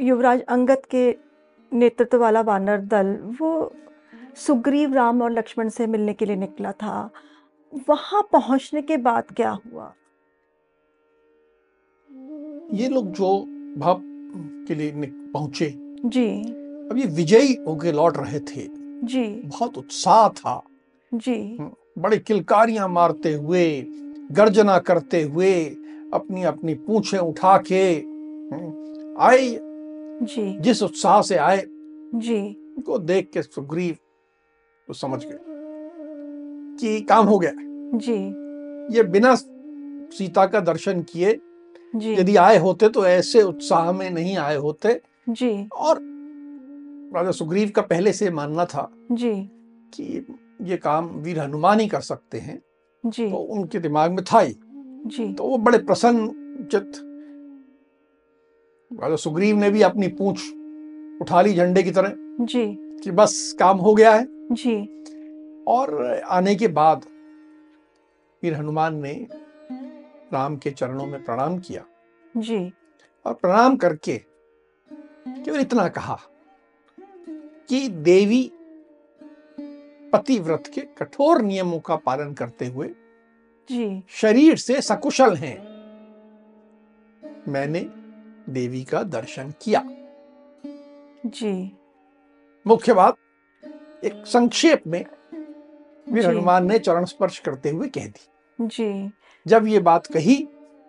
युवराज अंगत के नेतृत्व वाला वानर दल वो सुग्रीव राम और लक्ष्मण से मिलने के लिए निकला था। वहाँ पहुँचने के बाद क्या हुआ? ये लोग जो भाव के लिए पहुँचे। जी। अब ये विजयी होके लौट रहे थे। जी। बहुत उत्साह था। जी। बड़े किलकारियाँ मारते हुए गर्जना करते हुए अपनी अपनी पूछे उठा के हम्म, आए जी। जिस उत्साह से आए जी। उनको देख के सुग्रीव तो समझ गए कि काम हो गया। जी। ये बिना सीता का दर्शन किए यदि आए होते तो ऐसे उत्साह में नहीं आए होते। जी। और राजा सुग्रीव का पहले से मानना था जी। कि ये काम वीर हनुमान ही कर सकते हैं। जी। तो उनके दिमाग में था ही। जी। तो वो बड़े प्रसन्न चित्त राजा सुग्रीव ने भी अपनी पूंछ उठा ली झंडे की तरह जी। कि बस काम हो गया है। जी। और आने के बाद वीर हनुमान ने राम के चरणों में प्रणाम किया। जी। और प्रणाम करके केवल इतना कहा कि देवी पतिव्रत के कठोर नियमों का पालन करते हुए जी। शरीर से सकुशल हैं। मैंने देवी का दर्शन किया। जी। मुख्य बात एक संक्षेप में वीर हनुमान ने चरण स्पर्श करते हुए कह दी। जी। जब ये बात कही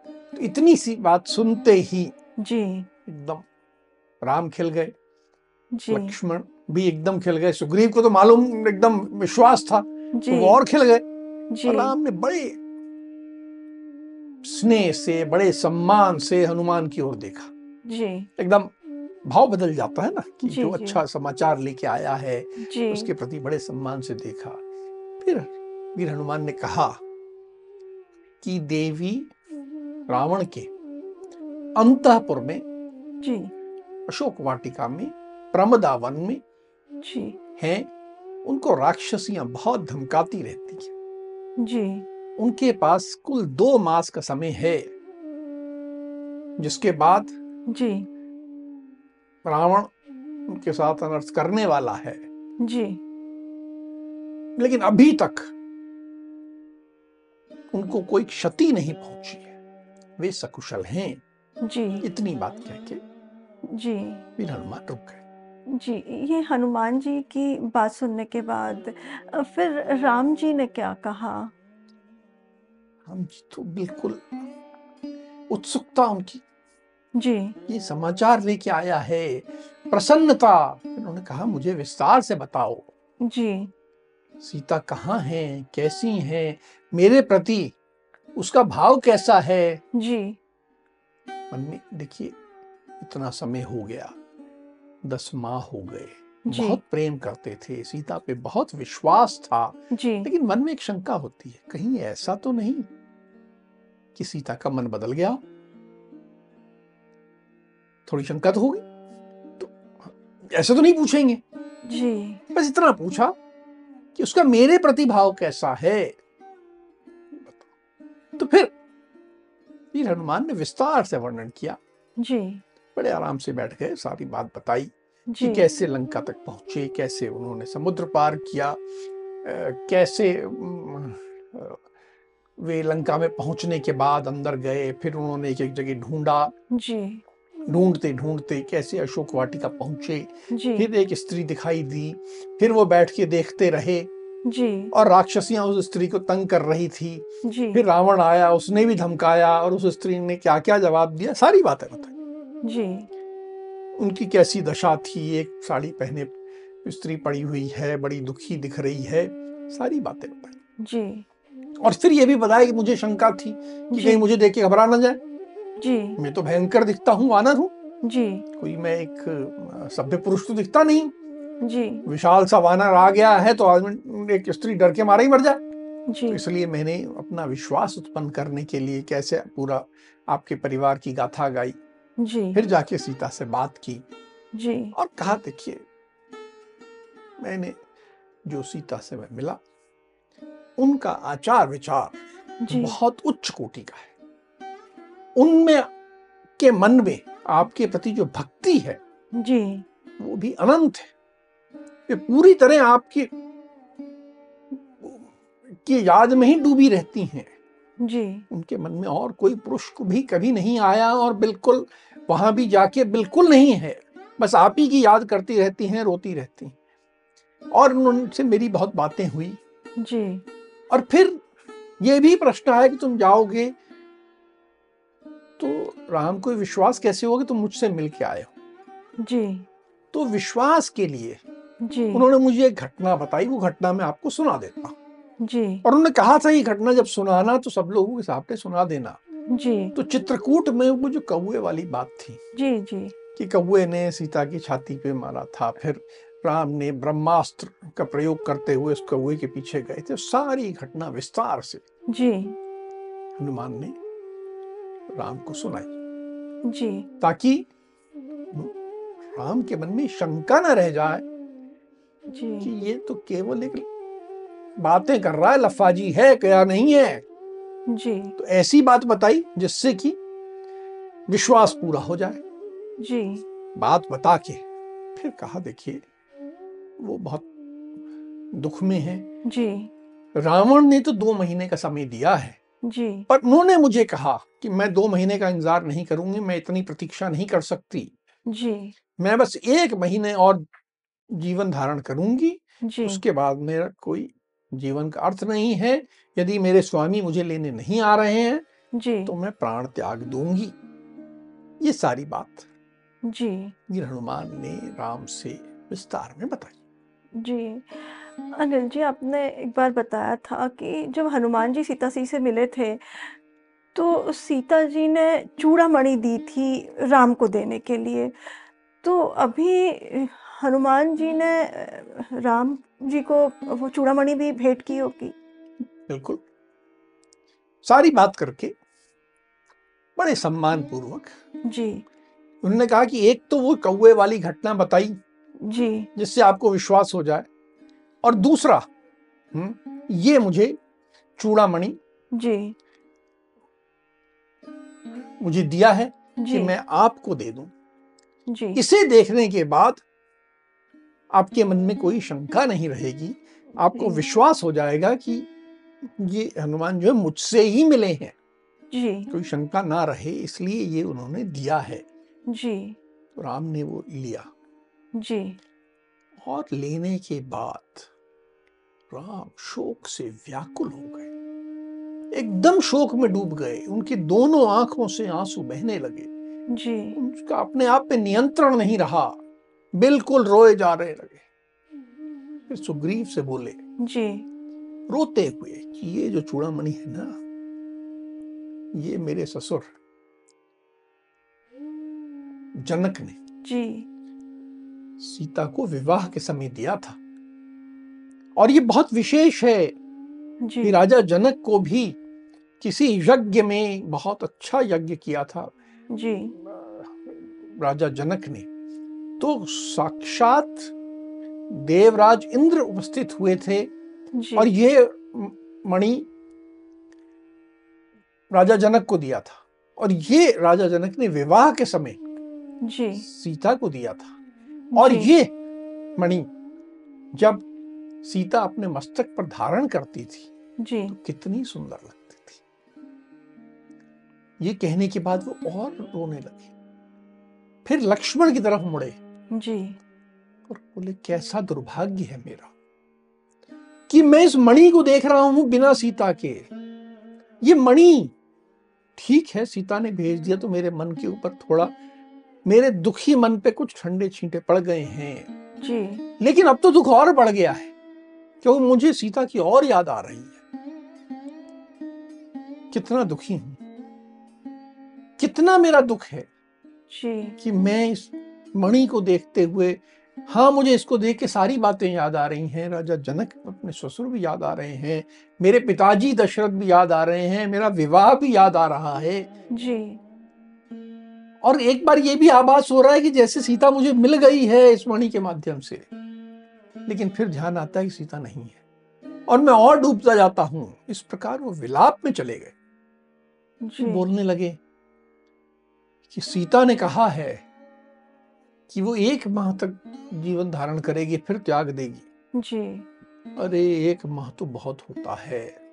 तो इतनी सी बात सुनते ही जी। एकदम राम खिल गए। लक्ष्मण भी एकदम खिल गए। सुग्रीव को तो मालूम एकदम विश्वास था। तो वो और खिल गए। जी। राम ने बड़े स्नेह से बड़े सम्मान से हनुमान की ओर देखा। जी। एकदम भाव बदल जाता है ना कि जो अच्छा समाचार लेके आया है उसके प्रति बड़े सम्मान से देखा। फिर वीर हनुमान ने कहा कि देवी रावण के अंतपुर में जी। अशोक वाटिका में प्रमदावन में जी। हैं उनको राक्षसियाँ बहुत धमकाती रहती हैं। जी। उनके पास कुल दो मास का समय है जिसके बाद जी। रावण उनके साथ अनर्थ करने वाला है। जी। लेकिन अभी तक उनको कोई क्षति नहीं पहुँची है। वे सकुशल हैं। जी। इतनी बात कह के जी। वीर हनुमान रुक गए। जी ये हनुमान जी की बात सुनने के बाद फिर राम जी ने क्या कहा? हम तो बिल्कुल उत्सुकता उनकी। जी। ये समाचार लेके आया है प्रसन्नता। उन्होंने कहा मुझे विस्तार से बताओ। जी। सीता कहाँ है? कैसी है? मेरे प्रति उसका भाव कैसा है? जी। मन में देखिए इतना समय हो गया। दस माह हो गए। बहुत प्रेम करते थे। सीता पे बहुत विश्वास था। जी। लेकिन मन में एक शंका होती है कहीं ऐसा तो नहीं? कि सीता का मन बदल गया। थोड़ी शंका तो होगी। तो ऐसे तो नहीं पूछेंगे। जी। बस इतना पूछा कि उसका मेरे प्रति भाव कैसा है? तो फिर वीर हनुमान ने विस्तार से वर्णन किया। जी। बड़े आराम से बैठ गए सारी बात बताई कि कैसे लंका तक पहुँचे कैसे उन्होंने समुद्र पार किया कैसे वे लंका में पहुँचने के बाद अंदर गए फिर उन्होंने एक एक जगह ढूंढा। जी। ढूंढते ढूंढते कैसे अशोक वाटिका पहुँचे। फिर एक स्त्री दिखाई दी फिर वो बैठ के देखते रहे। जी। और राक्षसियाँ उस स्त्री को तंग कर रही थी। जी। फिर रावण आया उसने भी धमकाया और उस स्त्री ने क्या क्या जवाब दिया सारी बातें बताई। जी। उनकी कैसी दशा थी एक साड़ी पहने स्त्री पड़ी हुई है बड़ी दुखी दिख रही है सारी बातें बताई। जी। और फिर ये भी बताया कि मुझे शंका थी कि कहीं मुझे देख के घबरा ना जाए। जी। मैं तो भयंकर दिखता हूँ वानर हूँ। जी। कोई मैं एक सभ्य पुरुष तो दिखता नहीं। जी। विशाल सा वानर आ गया है तो आदमी एक स्त्री डर के मारा ही मर जाए। जी। तो इसलिए मैंने अपना विश्वास उत्पन्न करने के लिए कैसे पूरा आपके परिवार की गाथा गाई। जी। फिर जाके सीता से बात की। जी। और कहा देखिए मैंने जो सीता से मैं मिला उनका आचार विचार बहुत उच्च कोटि का है। उनमें के मन में आपके प्रति जो भक्ति है जी। वो भी अनंत है। वे पूरी तरह आपकी की याद में ही डूबी रहती हैं। जी। उनके मन में और कोई पुरुष को भी कभी नहीं आया और बिल्कुल वहाँ भी जाके बिल्कुल नहीं है। बस आप ही की याद करती रहती हैं रोती रहती हैं। और उनसे मेरी बहुत बातें हुई। जी। और फिर ये भी प्रश्न आया कि तुम जाओगे तो राम को विश्वास कैसे होगा कि तुम मुझसे मिल के आए हो? जी। तो विश्वास के लिए जी। उन्होंने मुझे एक घटना बताई वो घटना मैं आपको सुना देता जी। और उन्होंने कहा था ये घटना जब सुनाना तो सब लोगों के सामने सुना देना। जी। तो चित्रकूट में वो जो कौए वाली बात थी जी जी। कि कौए ने सीता की छाती पे मारा था फिर राम ने ब्रह्मास्त्र का प्रयोग करते हुए उस कौए के पीछे गए थे। सारी घटना विस्तार से जी। हनुमान ने राम को सुनाई। जी। ताकि राम के मन में शंका न रह जाए जी। कि ये तो केवल एक बातें कर रहा है लफाजी है क्या नहीं है? जी। तो ऐसी बात बताई जिससे कि विश्वास पूरा हो जाए। जी। बात बता के फिर कहा देखिए वो बहुत दुख में है। जी। रावण ने तो दो महीने का समय दिया है। जी। पर उन्होंने मुझे कहा कि मैं दो महीने का इंतज़ार नहीं करूँगी मैं इतनी प्रतीक्षा नहीं कर सकती। जी। मैं बस एक महीने और जीवन धारण करूँगी। जी। उसके बाद मेरा कोई जीवन का अर्थ नहीं है। यदि मेरे स्वामी मुझे लेने नहीं आ रहे हैं जी। तो मैं प्राण त्याग दूँगी। ये सारी बात जी। हनुमान ने राम से विस्तार में बताई। जी। अनिल जी आपने एक बार बताया था कि जब हनुमान जी सीता जी से मिले थे तो सीता जी ने चूड़ामणि दी थी राम को देने के लिए। तो अभी हनुमान जी ने राम जी को वो चूड़ामणि भी भेंट की होगी? बिल्कुल। सारी बात करके बड़े सम्मान पूर्वक जी। उन्होंने कहा कि एक तो वो कौए वाली घटना बताई जी। जिससे आपको विश्वास हो जाए। और दूसरा हम्म, ये मुझे चूड़ामणि जी। मुझे दिया है जी. कि मैं आपको दे दूँ। जी। इसे देखने के बाद आपके मन में कोई शंका नहीं रहेगी। आपको विश्वास हो जाएगा कि ये हनुमान जो है मुझसे ही मिले हैं। जी। कोई शंका ना रहे इसलिए ये उन्होंने दिया है। जी। तो राम ने वो लिया। जी। और लेने के बाद राम शोक से व्याकुल हो गए। एकदम शोक में डूब गए। उनकी दोनों आँखों से आँसू बहने लगे। जी। उनका अपने आप पे नियंत्रण नहीं रहा। बिल्कुल रोए जा रहे लगे। फिर सुग्रीव से बोले जी। रोते हुए कि ये जो चूड़ामणि है ना ये मेरे ससुर जनक ने। जी। सीता को विवाह के समय दिया था। और ये बहुत विशेष है कि राजा जनक को भी किसी यज्ञ में बहुत अच्छा यज्ञ किया था। जी। राजा जनक ने। तो साक्षात देवराज इंद्र उपस्थित हुए थे। जी। और ये मणि राजा जनक को दिया था। और ये राजा जनक ने विवाह के समय जी। सीता को दिया था। और ये मणि जब सीता अपने मस्तक पर धारण करती थी जी। तो कितनी सुंदर लगती थी। ये कहने के बाद वो और रोने लगे। फिर लक्ष्मण की तरफ़ मुड़े। जी। और बोले कैसा दुर्भाग्य है मेरा कि मैं इस मणि को देख रहा हूँ बिना सीता के। ये मणि ठीक है सीता ने भेज दिया तो मेरे मन के ऊपर थोड़ा मेरे दुखी मन पे कुछ ठंडे छींटे पड़ गए हैं। जी। लेकिन अब तो दुख और बढ़ गया है क्योंकि मुझे सीता की और याद आ रही है। कितना दुखी हूँ। कितना मेरा दुख है जी। कि मैं इस मणि को देखते हुए हाँ मुझे इसको देख के सारी बातें याद आ रही हैं। राजा जनक अपने ससुर भी याद आ रहे हैं मेरे पिताजी दशरथ भी याद आ रहे हैं मेरा विवाह भी याद आ रहा है। जी। और एक बार ये भी आभास हो रहा है कि जैसे सीता मुझे मिल गई है इस मणि के माध्यम से। लेकिन फिर ध्यान आता है कि सीता नहीं है। और मैं और डूबता जाता हूँ। इस प्रकार वो विलाप में चले गए। बोलने लगे कि सीता ने कहा है कि वो एक माह तक जीवन धारण करेगी फिर त्याग देगी। जी। अरे एक माह तो बहुत होता है।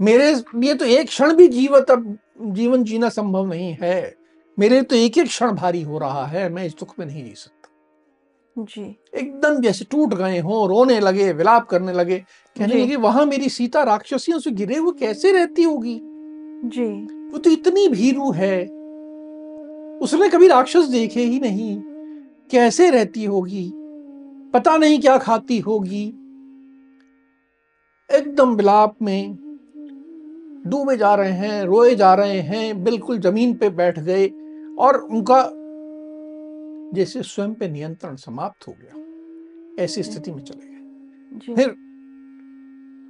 मेरे लिए तो एक क्षण भी जीवन अब जीवन जीना संभव नहीं है। मेरे तो एक एक क्षण भारी हो रहा है मैं इस दुख में नहीं जी सकता। जी। एकदम जैसे टूट गए हो रोने लगे विलाप करने लगे कहने लगे वहाँ मेरी सीता राक्षसियों से गिरे हुए कैसे रहती होगी? जी। वो तो इतनी भीरू है। उसने कभी राक्षस देखे ही नहीं। कैसे रहती होगी? पता नहीं क्या खाती होगी। एकदम विलाप में डूबे जा रहे हैं रोए जा रहे हैं बिल्कुल ज़मीन पे बैठ गए। और उनका जैसे स्वयं पे नियंत्रण समाप्त हो गया। ऐसी स्थिति में चले गए। फिर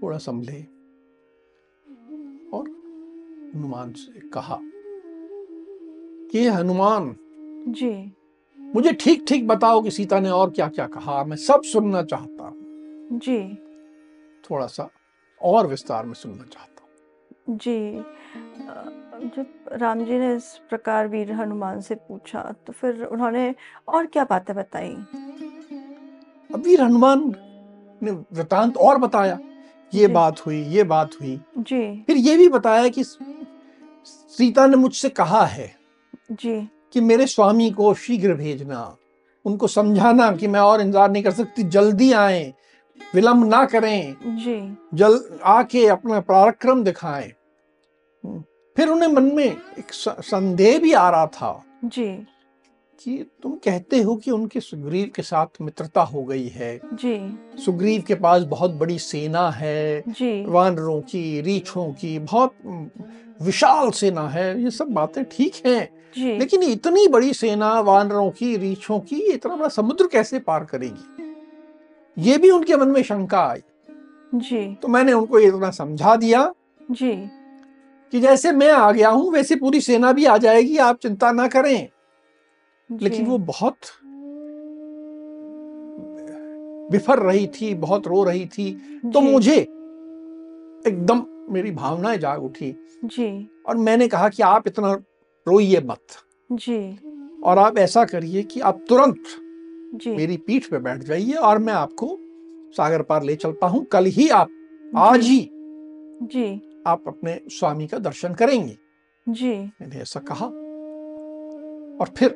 थोड़ा संभले और हनुमान से कहा कि हनुमान जी। मुझे ठीक ठीक बताओ कि सीता ने और क्या क्या कहा। मैं सब सुनना चाहता हूँ। जी। थोड़ा सा और विस्तार में सुनना चाहता हूँ। जी। जब राम जी ने इस प्रकार वीर हनुमान से पूछा तो फिर उन्होंने और क्या बातें बताई? अब वीर हनुमान ने वृतांत और बताया ये बात हुई ये बात हुई। जी। फिर ये भी बताया कि सीता ने मुझसे कहा है जी। कि मेरे स्वामी को शीघ्र भेजना उनको समझाना कि मैं और इंतज़ार नहीं कर सकती जल्दी आए। विलंब ना करें। जी। जल आके अपना पराक्रम दिखाएँ। हम्म, फिर उन्हें मन में एक संदेह भी आ रहा था जी। कि तुम कहते हो कि उनके सुग्रीव के साथ मित्रता हो गई है। जी। सुग्रीव के पास बहुत बड़ी सेना है। जी। वानरों की रीछों की बहुत हम्म, विशाल सेना है। ये सब बातें ठीक हैं। जी। लेकिन इतनी बड़ी सेना वानरों की रीछों की इतना बड़ा समुद्र कैसे पार करेगी? ये भी उनके मन में शंका आई। जी। तो मैंने उनको ये इतना समझा दिया जी। कि जैसे मैं आ गया हूँ वैसे पूरी सेना भी आ जाएगी आप चिंता ना करें। लेकिन वो बहुत बिफर रही थी बहुत रो रही थी। तो मुझे एकदम मेरी भावनाएँ जाग उठी। जी। और मैंने कहा कि आप इतना रोइए मत। जी। और आप ऐसा करिए कि आप तुरंत मेरी पीठ पे बैठ जाइए और मैं आपको सागर पार ले चलता हूँ। कल ही आप आज ही जी। आप अपने स्वामी का दर्शन करेंगे। जी। मैंने ऐसा कहा। और फिर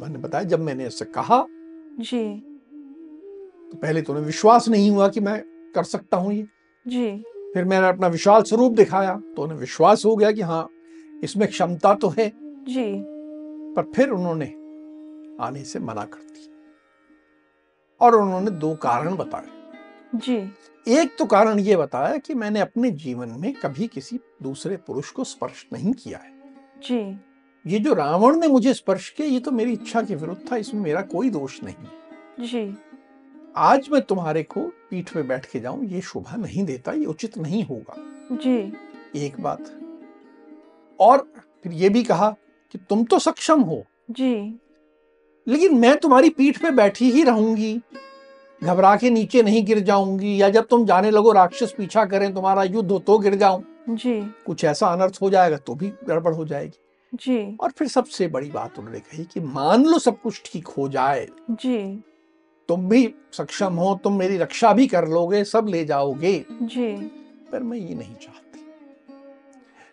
मैंने बताया जब मैंने ऐसा कहा जी। तो पहले तो उन्हें विश्वास नहीं हुआ कि मैं कर सकता हूँ ये। जी। फिर मैंने अपना विशाल स्वरूप दिखाया तो उन्हें विश्वास हो गया कि हाँ इसमें क्षमता तो है। जी। पर फिर उन्होंने आने से मना कर दी और उन्होंने दो कारण बताए। जी। एक तो कारण ये बताया कि मैंने अपने जीवन में कभी किसी दूसरे पुरुष को स्पर्श नहीं किया है। जी। ये जो रावण ने मुझे स्पर्श किया ये तो मेरी इच्छा के विरुद्ध था इसमें मेरा कोई दोष नहीं। जी। आज मैं तुम्हारे को पीठ पे बैठ के जाऊँ ये शोभा नहीं देता ये उचित नहीं होगा। जी। एक बात। और फिर ये भी कहा कि तुम तो सक्षम हो। जी। लेकिन मैं तुम्हारी पीठ पे बैठी ही रहूँगी। घबरा के नीचे नहीं गिर जाऊँगी या जब तुम जाने लगो राक्षस पीछा करें तुम्हारा युद्ध हो तो गिर जाऊँ। जी। कुछ ऐसा अनर्थ हो जाएगा तो भी गड़बड़ हो जाएगी। जी। और फिर सबसे बड़ी बात उन्होंने कही कि मान लो सब कुछ ठीक हो जाए। जी। तुम भी सक्षम हो तुम मेरी रक्षा भी कर लोगे सब ले जाओगे। जी। पर मैं ये नहीं चाहती।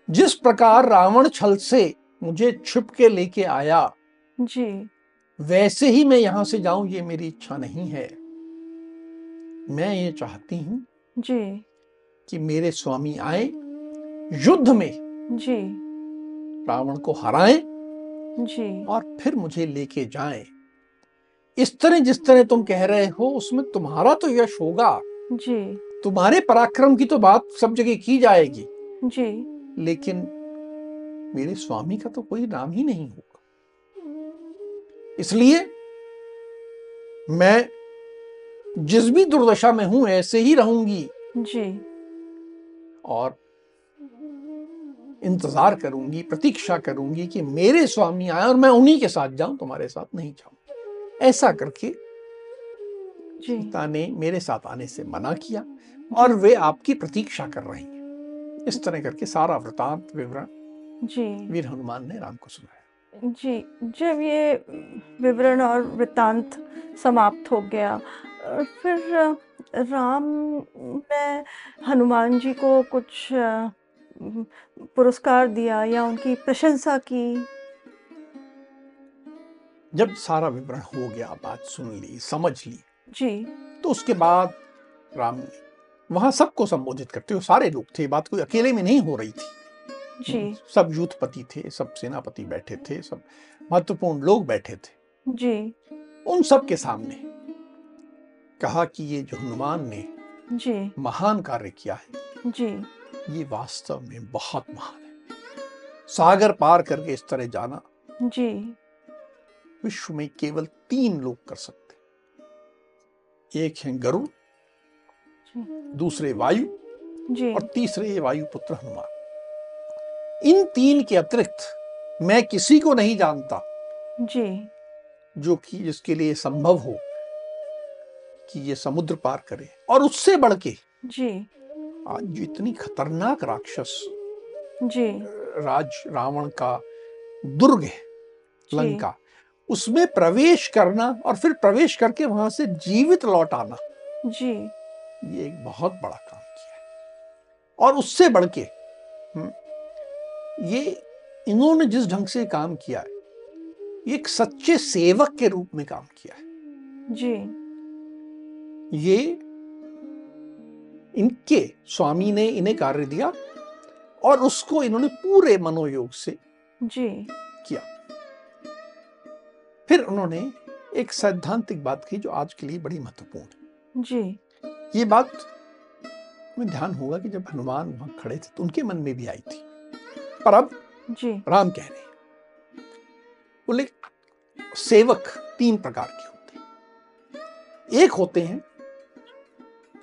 जिस प्रकार रावण छल से मुझे छिप के लेके आया जी। वैसे ही मैं यहाँ से जाऊँ ये मेरी इच्छा नहीं है। मैं ये चाहती हूँ जी। कि मेरे स्वामी आए युद्ध में जी। रावण को हराएँ जी। और फिर मुझे लेके जाएँ। इस तरह जिस तरह तुम कह रहे हो उसमें तुम्हारा तो यश होगा। जी। तुम्हारे पराक्रम की तो बात सब जगह की जाएगी। जी। लेकिन मेरे स्वामी का तो कोई नाम ही नहीं होगा इसलिए मैं जिस भी दुर्दशा में हूँ ऐसे ही रहूँगी। जी। और इंतज़ार करूँगी प्रतीक्षा करूँगी कि मेरे स्वामी आए और मैं उन्हीं के साथ जाऊँ तुम्हारे साथ नहीं जाऊँ। ऐसा करके सीता ने मेरे साथ आने से मना किया और वे आपकी प्रतीक्षा कर रही हैं। इस तरह करके सारा वृतांत विवरण जी। वीर हनुमान ने राम को सुनाया। जी जब ये विवरण और वृत्तांत समाप्त हो गया फिर राम ने हनुमान जी को कुछ पुरस्कार दिया या उनकी प्रशंसा की? जब सारा विवरण हो गया बात सुन ली समझ ली जी। तो उसके बाद राम ने वहाँ सबको संबोधित करते हुए सारे लोग थे बात कोई अकेले में नहीं हो रही थी। जी। सब यूथपति थे सब सेनापति बैठे थे सब महत्वपूर्ण लोग बैठे थे। जी। उन सब के सामने कहा कि ये जो हनुमान ने जी। महान कार्य किया है जी। ये वास्तव में बहुत महान है। सागर पार करके इस तरह जाना जी। विश्व में केवल तीन लोग कर सकते एक है गरुड़ दूसरे वायु जी। और तीसरे ये वायुपुत्र हनुमान। इन तीन के अतिरिक्त मैं किसी को नहीं जानता जी। जो कि जिसके लिए संभव हो कि ये समुद्र पार करे और उससे बढ़ के जी। आज जो इतनी खतरनाक राक्षस जी। राज रावण का दुर्ग है लंका उसमें प्रवेश करना और फिर प्रवेश करके वहाँ से जीवित लौट आना। जी। ये एक बहुत बड़ा काम किया है। और उससे बढ़ के हम्म, ये इन्होंने जिस ढंग से काम किया है ये एक सच्चे सेवक के रूप में काम किया है। जी। ये इनके स्वामी ने इन्हें कार्य दिया और उसको इन्होंने पूरे मनोयोग से जी। किया। फिर उन्होंने एक सैद्धांतिक बात की जो आज के लिए बड़ी महत्वपूर्ण है। जी। ये बात में ध्यान होगा कि जब हनुमान वहाँ खड़े थे तो उनके मन में भी आई थी। पर अब जी। राम कह रहे हैं। बोले सेवक तीन प्रकार के होते हैं। एक होते हैं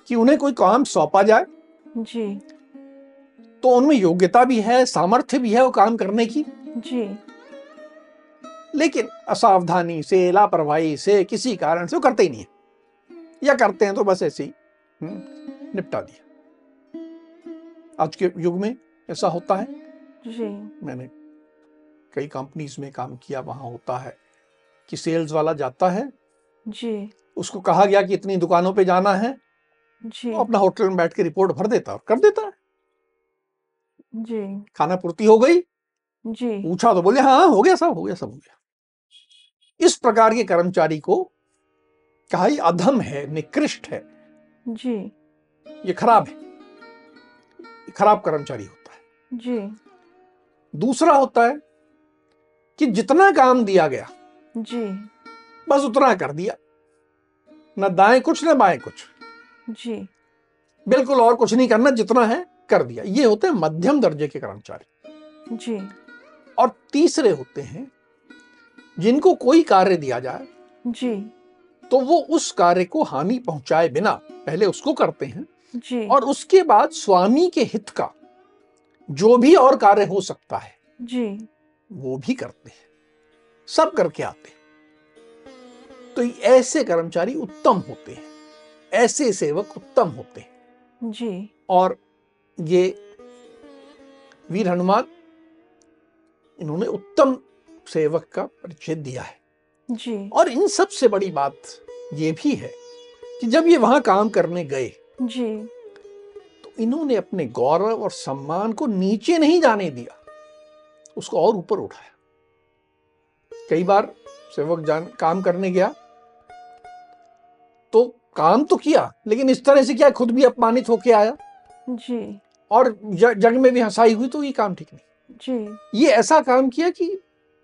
कि उन्हें कोई काम सौंपा जाए। जी। तो उनमें योग्यता भी है सामर्थ्य भी है वो काम करने की। जी। लेकिन असावधानी से लापरवाही से किसी कारण से वो करते ही नहीं है। या करते हैं तो बस ऐसे ही हम्म, निपटा दिया। आज के युग में ऐसा होता है। जी। मैंने कई कंपनीज़ में काम किया वहाँ होता है कि सेल्स वाला जाता है। जी। उसको कहा गया कि इतनी दुकानों पे जाना है। जी। वो अपना होटल में बैठ के रिपोर्ट भर देता और कर देता। है जी। खाना पूर्ति हो गई। जी। पूछा तो बोले हाँ हो गया सब हो गया सब हो गया। इस प्रकार के कर्मचारी को कहा अधम है निकृष्ट है। जी। ये खराब है। ये खराब कर्मचारी होता है। जी। दूसरा होता है कि जितना काम दिया गया जी। बस उतना कर दिया। न दाएँ कुछ न बाएँ कुछ। जी। बिल्कुल और कुछ नहीं करना जितना है कर दिया। ये होते हैं मध्यम दर्जे के कर्मचारी। जी। और तीसरे होते हैं जिनको कोई कार्य दिया जाए जी। तो वो उस कार्य को हानि पहुँचाए बिना पहले उसको करते हैं जी। और उसके बाद स्वामी के हित का जो भी और कार्य हो सकता है जी। वो भी करते हैं। सब करके आते हैं। तो ऐसे कर्मचारी उत्तम होते हैं। ऐसे सेवक उत्तम होते हैं। जी। और ये वीर हनुमान इन्होंने उत्तम सेवक का परिचय दिया है। जी। और इन सबसे बड़ी बात ये भी है कि जब ये वहाँ काम करने गए जी। इन्होंने अपने गौरव और सम्मान को नीचे नहीं जाने दिया। उसको और ऊपर उठाया। कई बार सेवक जान काम करने गया। तो काम तो किया लेकिन इस तरह से क्या खुद भी अपमानित होके आया? जी। और जग में भी हंसाई हुई तो ये काम ठीक नहीं। जी। ये ऐसा काम किया कि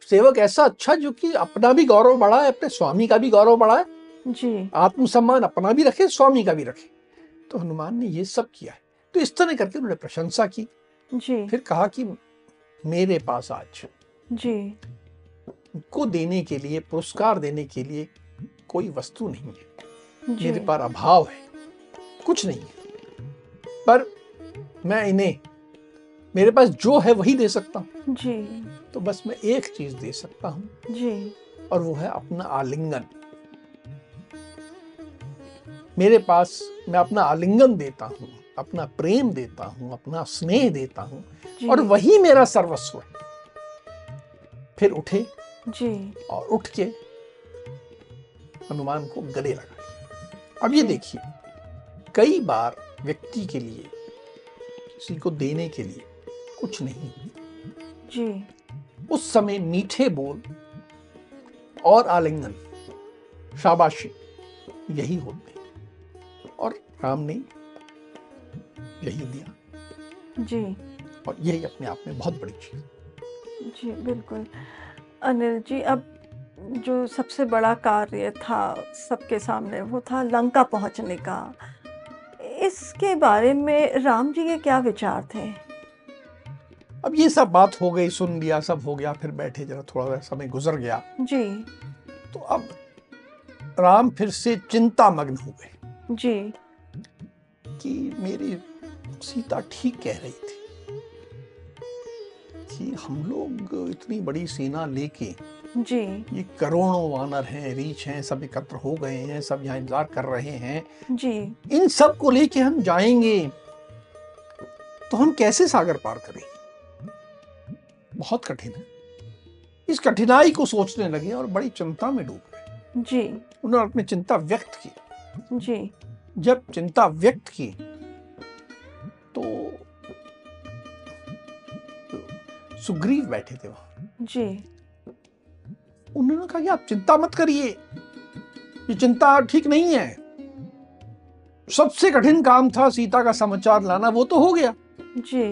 सेवक ऐसा अच्छा जो कि अपना भी गौरव बढ़ाए अपने स्वामी का भी गौरव बढ़ाए। जी। आत्मसम्मान अपना भी रखे स्वामी का भी रखे। तो हनुमान ने ये सब किया है। तो इस तरह करके उन्होंने प्रशंसा की। जी। फिर कहा कि मेरे पास आज जी। को देने के लिए पुरस्कार देने के लिए कोई वस्तु नहीं है। मेरे पर अभाव है। कुछ नहीं है। पर मैं इन्हें मेरे पास जो है वही दे सकता हूँ। जी। तो बस मैं एक चीज़ दे सकता हूँ। जी। और वो है अपना आलिंगन। मेरे पास मैं अपना आलिंगन देता हूँ। अपना प्रेम देता हूँ अपना स्नेह देता हूँ और वही मेरा सर्वस्व है। फिर उठे जी। और उठ के हनुमान को गले लगा अब ये देखिए कई बार व्यक्ति के लिए किसी को देने के लिए कुछ नहीं जी। उस समय मीठे बोल और आलिंगन शाबाशी यही होते हैं। और राम ने यही दिया जी। और यही अपने आप में बहुत बड़ी चीज़ जी बिल्कुल। अनिल जी अब जो सबसे बड़ा कार्य था सबके सामने वो था लंका पहुँचने का। इसके बारे में राम जी के क्या विचार थे? अब ये सब बात हो गई सुन लिया सब हो गया फिर बैठे जरा थोड़ा सा समय गुजर गया। जी। तो अब राम फिर से चिंता मग्न हो गए। जी। कि मेरी सीता ठीक कह रही थी कि हम लोग इतनी बड़ी सेना लेके जी। ये करोड़ों वानर हैं रीछ हैं सब एकत्र हो गए हैं सब यहाँ इंतज़ार कर रहे हैं। जी। इन सबको लेके हम जाएँगे तो हम कैसे सागर पार करें? बहुत कठिन है। इस कठिनाई को सोचने लगे और बड़ी चिंता में डूब गए। जी। उन्होंने अपनी चिंता व्यक्त की। जी। जब चिंता व्यक्त की सुग्रीव बैठे थे वहाँ। जी। उन्होंने कहा कि आप चिंता मत करिए। ये चिंता ठीक नहीं है। सबसे कठिन काम था सीता का समाचार लाना वो तो हो गया। जी।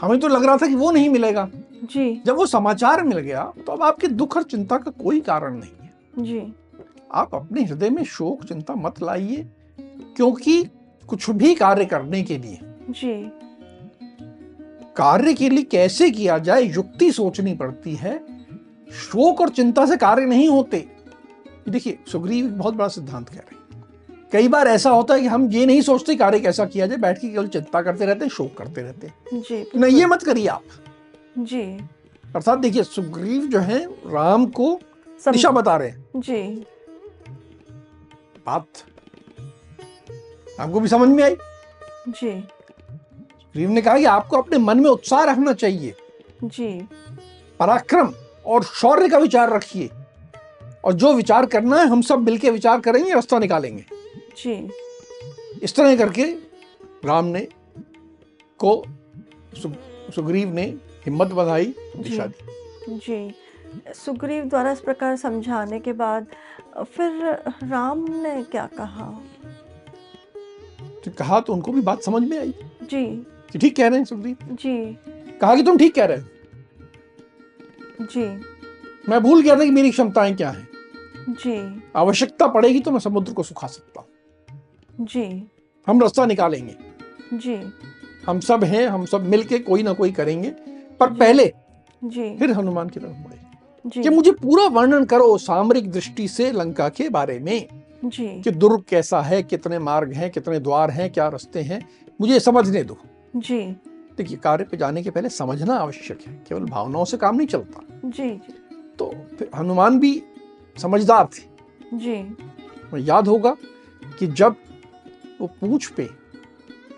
हमें तो लग रहा था कि वो नहीं मिलेगा। जी। जब वो समाचार मिल गया तो अब आपके दुख और चिंता का कोई कारण नहीं है। जी। आप अपने हृदय में शोक चिंता मत लाइए क्योंकि कुछ भी कार्य करने के लिए जी। कार्य के लिए कैसे किया जाए युक्ति सोचनी पड़ती है। शोक और चिंता से कार्य नहीं होते। देखिए सुग्रीव एक बहुत बड़ा सिद्धांत कह रहे हैं। कई बार ऐसा होता है कि हम ये नहीं सोचते कार्य कैसा किया जाए बैठ के केवल चिंता करते रहते हैं शोक करते रहते हैं। जी नहीं ये मत करिए आप। जी। अर्थात देखिए सुग्रीव जो है राम को दिशा बता रहे हैं। जी। बात। आपको भी समझ में आई? जी। सुग्रीव ने कहा कि आपको अपने मन में उत्साह रखना चाहिए। जी। पराक्रम और शौर्य का विचार रखिए। और जो विचार करना है हम सब मिलके विचार करेंगे रास्ता निकालेंगे। जी। इस तरह करके राम ने को सु, सुग्रीव ने हिम्मत बधाई दिशा दी। जी। सुग्रीव द्वारा इस प्रकार समझाने के बाद फिर राम ने क्या कहा? तो कहा तो उनको भी बात समझ में आई। जी। कि ठीक कह रहे हैं सुखदीप? जी। कहा कि तुम ठीक कह रहे हो? जी। मैं भूल गया था कि मेरी क्षमताएँ क्या हैं। जी। आवश्यकता पड़ेगी तो मैं समुद्र को सुखा सकता हूँ। जी। हम रास्ता निकालेंगे। जी। हम सब हैं हम सब मिलके कोई ना कोई करेंगे। पर जी, पहले जी। फिर हनुमान की तरफ़ मुड़े। कि मुझे पूरा वर्णन करो सामरिक दृष्टि से लंका के बारे में। जी। कि दुर्ग कैसा है कितने मार्ग हैं कितने द्वार हैं क्या रास्ते हैं मुझे समझने दो। जी। देखिए कार्य पे जाने के पहले समझना आवश्यक है केवल भावनाओं से काम नहीं चलता। जी जी। तो फिर हनुमान भी समझदार थे। जी। याद होगा कि जब वो पूछ पे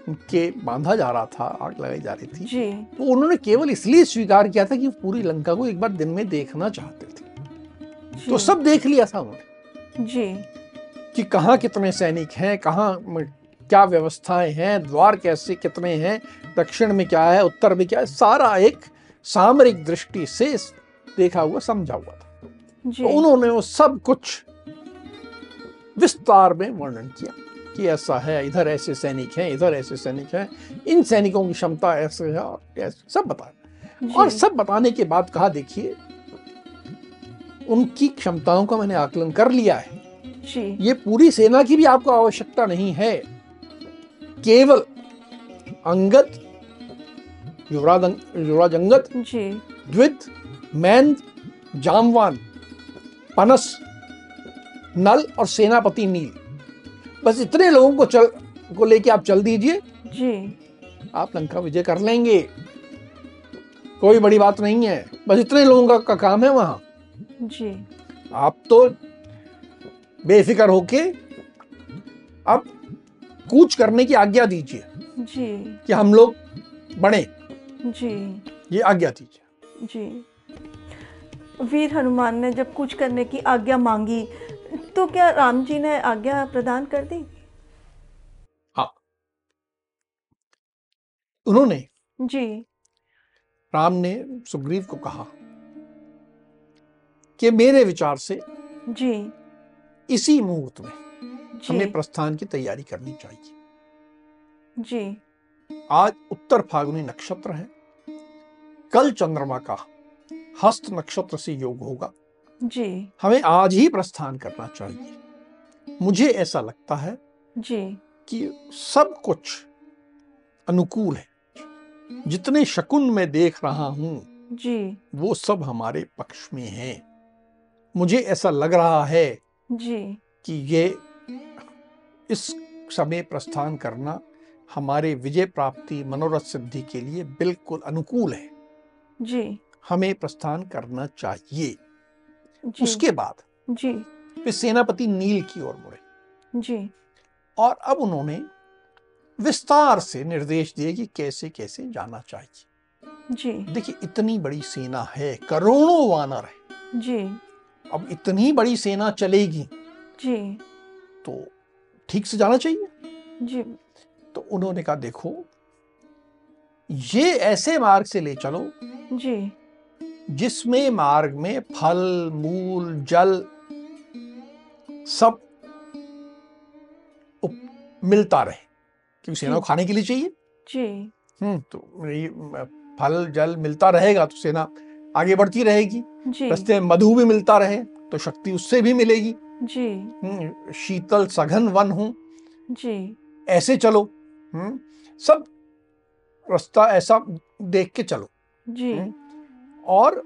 उनके बांधा जा रहा था आग लगाई जा रही थी जी। तो उन्होंने केवल इसलिए स्वीकार किया था कि पूरी लंका को एक बार दिन में देखना चाहते थे। तो सब देख लिया था उन्होंने। जी। कि कहाँ कितने सैनिक हैं कहाँ क्या व्यवस्थाएँ हैं द्वार कैसे कितने हैं दक्षिण में क्या है उत्तर में क्या है सारा एक सामरिक दृष्टि से देखा हुआ समझा हुआ था। तो उन्होंने वो सब कुछ विस्तार में वर्णन किया कि ऐसा है इधर ऐसे सैनिक हैं इधर ऐसे सैनिक हैं इन सैनिकों की क्षमता ऐसे है और ऐसे सब बताया। और सब बताने के बाद कहा देखिए उनकी क्षमताओं का मैंने आकलन कर लिया है। जी। ये पूरी सेना की भी आपको आवश्यकता नहीं है। केवल अंगद युवराज युवराज अंगद जी। द्वित मैंद जामवान पनस नल और सेनापति नील। बस इतने लोगों को चल को लेके आप चल दीजिए। जी। आप लंका विजय कर लेंगे। कोई बड़ी बात नहीं है। बस इतने लोगों का, का काम है वहाँ। जी। आप तो बेफिक्र होके अब कूच करने की आज्ञा दीजिए जी। कि हम लोग बढ़े जी। ये आज्ञा दीजिए। जी। वीर हनुमान ने जब कुछ करने की आज्ञा मांगी तो क्या राम जी ने आज्ञा प्रदान कर दी? उन्होंने जी। राम ने सुग्रीव को कहा कि मेरे विचार से जी। इसी मुहूर्त में हमें प्रस्थान की तैयारी करनी चाहिए जी। आज उत्तर फागुनी नक्षत्र है। कल चंद्रमा का हस्त नक्षत्र से योग होगा। जी। हमें आज ही प्रस्थान करना चाहिए। मुझे ऐसा लगता है जी। कि सब कुछ अनुकूल है। जितने शकुन मैं देख रहा हूँ जी। वो सब हमारे पक्ष में हैं। मुझे ऐसा लग रहा है जी। कि ये इस समय प्रस्थान करना हमारे विजय प्राप्ति मनोरथ सिद्धि के लिए बिल्कुल अनुकूल है। जी। हमें प्रस्थान करना चाहिए। जी। उसके बाद जी। वे सेनापति नील की ओर मुड़े। जी। और अब उन्होंने विस्तार से निर्देश दिए कि कैसे कैसे जाना चाहिए। जी। देखिए इतनी बड़ी सेना है करोड़ों वानर है। जी। अब इतनी बड़ी सेना चलेगी। जी। तो ठीक से जाना चाहिए। जी। तो उन्होंने कहा देखो ये ऐसे मार्ग से ले चलो जी। जिसमें मार्ग में फल मूल जल सब मिलता रहे। क्योंकि सेना को खाने के लिए चाहिए। जी। हम्म तो ये फल जल मिलता रहेगा तो सेना आगे बढ़ती रहेगी। रस्ते में मधु भी मिलता रहे तो शक्ति उससे भी मिलेगी। जी। हम्म, शीतल सघन वन हो। जी। ऐसे चलो। हम्म, सब रास्ता ऐसा देख के चलो। जी। हम्म। और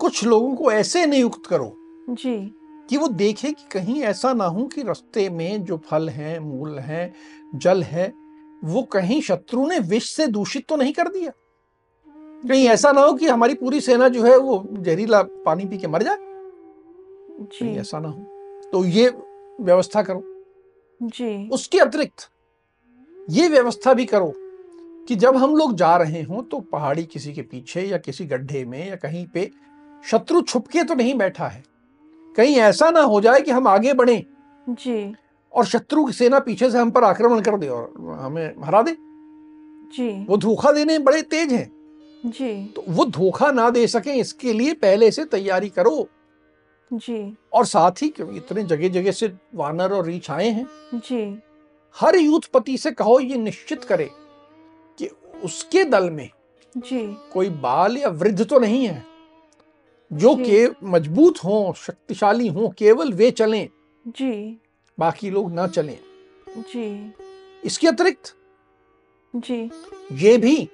कुछ लोगों को ऐसे नियुक्त करो जी। कि वो देखे कि कहीं ऐसा ना हो कि रास्ते में जो फल हैं मूल हैं जल है वो कहीं शत्रु ने विष से दूषित तो नहीं कर दिया? कहीं ऐसा ना हो कि हमारी पूरी सेना जो है वो जहरीला पानी पी के मर जाए? जी। ऐसा ना हो। तो ये व्यवस्था करो। जी। उसके अतिरिक्त ये व्यवस्था भी करो कि जब हम लोग जा रहे हों तो पहाड़ी किसी के पीछे या किसी गड्ढे में या कहीं पे शत्रु छुपके तो नहीं बैठा है। कहीं ऐसा ना हो जाए कि हम आगे बढ़े। जी। और शत्रु की सेना पीछे से हम पर आक्रमण कर दे और हमें हरा दे। जी। वो धोखा देने बड़े तेज हैं। जी। तो वो धोखा ना दे सके इसके लिए पहले से तैयारी करो। जी। और साथ ही क्योंकि इतने जगह जगह से वानर और रीछ आए हैं। जी। हर यूथपति से कहो ये निश्चित करे कि उसके दल में जी। कोई बाल या वृद्ध तो नहीं है। जो। के मज़बूत हों शक्तिशाली हों केवल वे चलें। जी। बाकी लोग ना चलें। जी। इसके अतिरिक्त जी। ये भी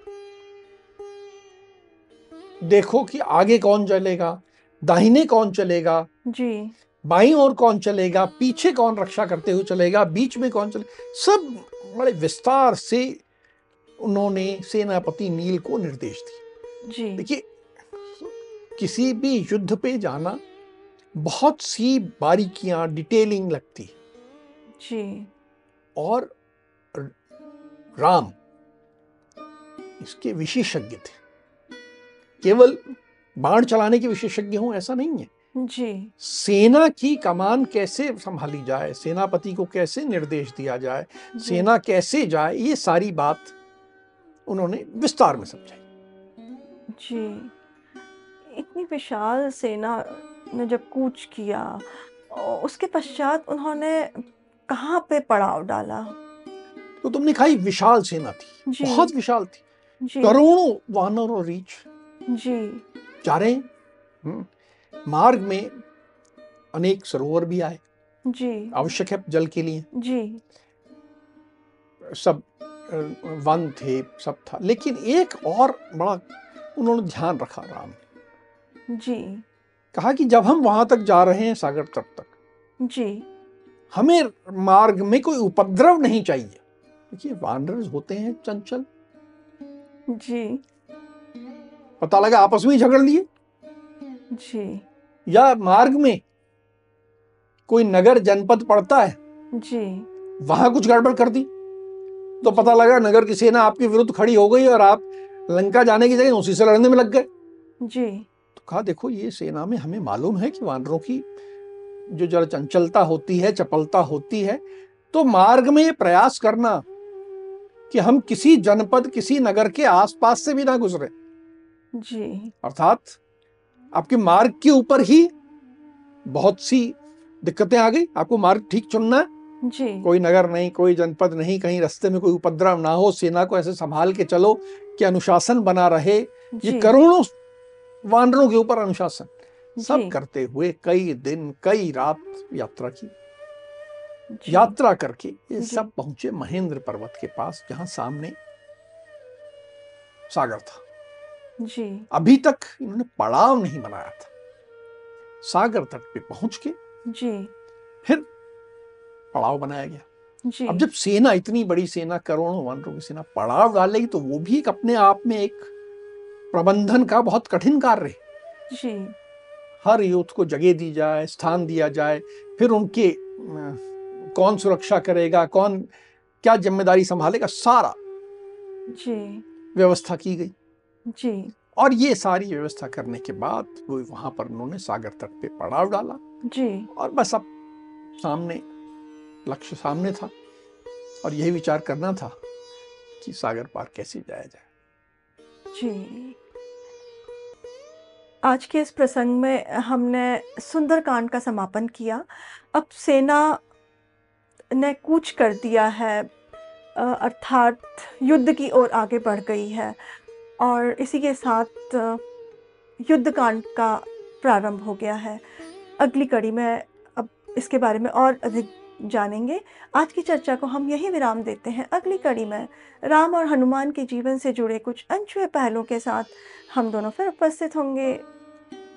देखो कि आगे कौन चलेगा। दाहिने कौन चलेगा? जी। बाईं और कौन चलेगा? पीछे कौन रक्षा करते हुए चलेगा? बीच में कौन चले? सब बड़े विस्तार से उन्होंने सेनापति नील को निर्देश दिए। जी। देखिए किसी भी युद्ध पे जाना बहुत सी बारीकियाँ डिटेलिंग लगती जी। और राम इसके विशेषज्ञ थे। केवल बाण चलाने के विशेषज्ञ हों ऐसा नहीं है। जी। सेना की कमान कैसे संभाली जाए सेनापति को कैसे निर्देश दिया जाए सेना कैसे जाए ये सारी बात उन्होंने विस्तार में समझाई। जी। इतनी विशाल सेना ने जब कूच किया उसके पश्चात उन्होंने कहाँ पे पड़ाव डाला? तो तुमने कहा विशाल सेना थी बहुत विशाल थी। करोड़ों वानर और रीछ। जी। जा रहे हैं। हम्म, मार्ग में अनेक सरोवर भी आए। जी। आवश्यक है जल के लिए। जी। सब वन थे सब था। लेकिन एक और बड़ा उन्होंने ध्यान रखा राम। जी। कहा कि जब हम वहाँ तक जा रहे हैं सागर तट तक जी। हमें मार्ग में कोई उपद्रव नहीं चाहिए। देखिए वानरर्स होते हैं चंचल। जी। पता लगा आपस में ही झगड़ लिए। जी। या मार्ग में कोई नगर जनपद पड़ता है जी। वहाँ कुछ गड़बड़ कर दी। तो पता लगा नगर की सेना आपके विरुद्ध खड़ी हो गई और आप लंका जाने की जगह उसी से लड़ने में लग गए। जी। तो कहा देखो ये सेना में हमें मालूम है कि वानरों की जो जरा चंचलता होती है चपलता होती है तो मार्ग में ये प्रयास करना कि हम किसी जनपद किसी नगर के आसपास से भी ना गुजरे। जी। अर्थात आपके मार्ग के ऊपर ही बहुत सी दिक्कतें आ गई। आपको मार्ग ठीक चुनना है। जी। कोई नगर नहीं कोई जनपद नहीं कहीं रास्ते में कोई उपद्रव ना हो सेना को ऐसे संभाल के चलो कि अनुशासन बना रहे। ये करोड़ों वानरों के ऊपर अनुशासन। सब करते हुए कई दिन कई रात यात्रा की। यात्रा करके ये सब पहुँचे महेंद्र पर्वत के पास जहाँ सामने सागर था। जी। अभी तक इन्होंने पड़ाव नहीं बनाया था। सागर तट पे पहुँच के जी। फिर पड़ाव बनाया गया। जी। अब जब सेना इतनी बड़ी सेना करोड़ों वानरों की सेना पड़ाव डालेगी तो वो भी एक अपने आप में एक प्रबंधन का बहुत कठिन कार्य है। जी। हर यूथ को जगह दी जाए स्थान दिया जाए फिर उनके कौन सुरक्षा करेगा कौन क्या ज़िम्मेदारी संभालेगा सारा जी। व्यवस्था की गई। जी। और ये सारी व्यवस्था करने के बाद वो वहाँ पर उन्होंने सागर तट पे पड़ाव डाला। जी। और बस अब सामने लक्ष्य सामने था। और यही विचार करना था कि सागर पार कैसे जाया जाए। जी। आज के इस प्रसंग में हमने सुंदरकांड का समापन किया। अब सेना ने कूच कर दिया है। अर्थात युद्ध की ओर आगे बढ़ गई है। और इसी के साथ युद्ध कांड का प्रारंभ हो गया है। अगली कड़ी में अब इसके बारे में और अधिक जानेंगे। आज की चर्चा को हम यही विराम देते हैं। अगली कड़ी में राम और हनुमान के जीवन से जुड़े कुछ अनछुए पहलुओं के साथ हम दोनों फिर उपस्थित होंगे।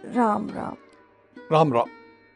राम राम। राम राम।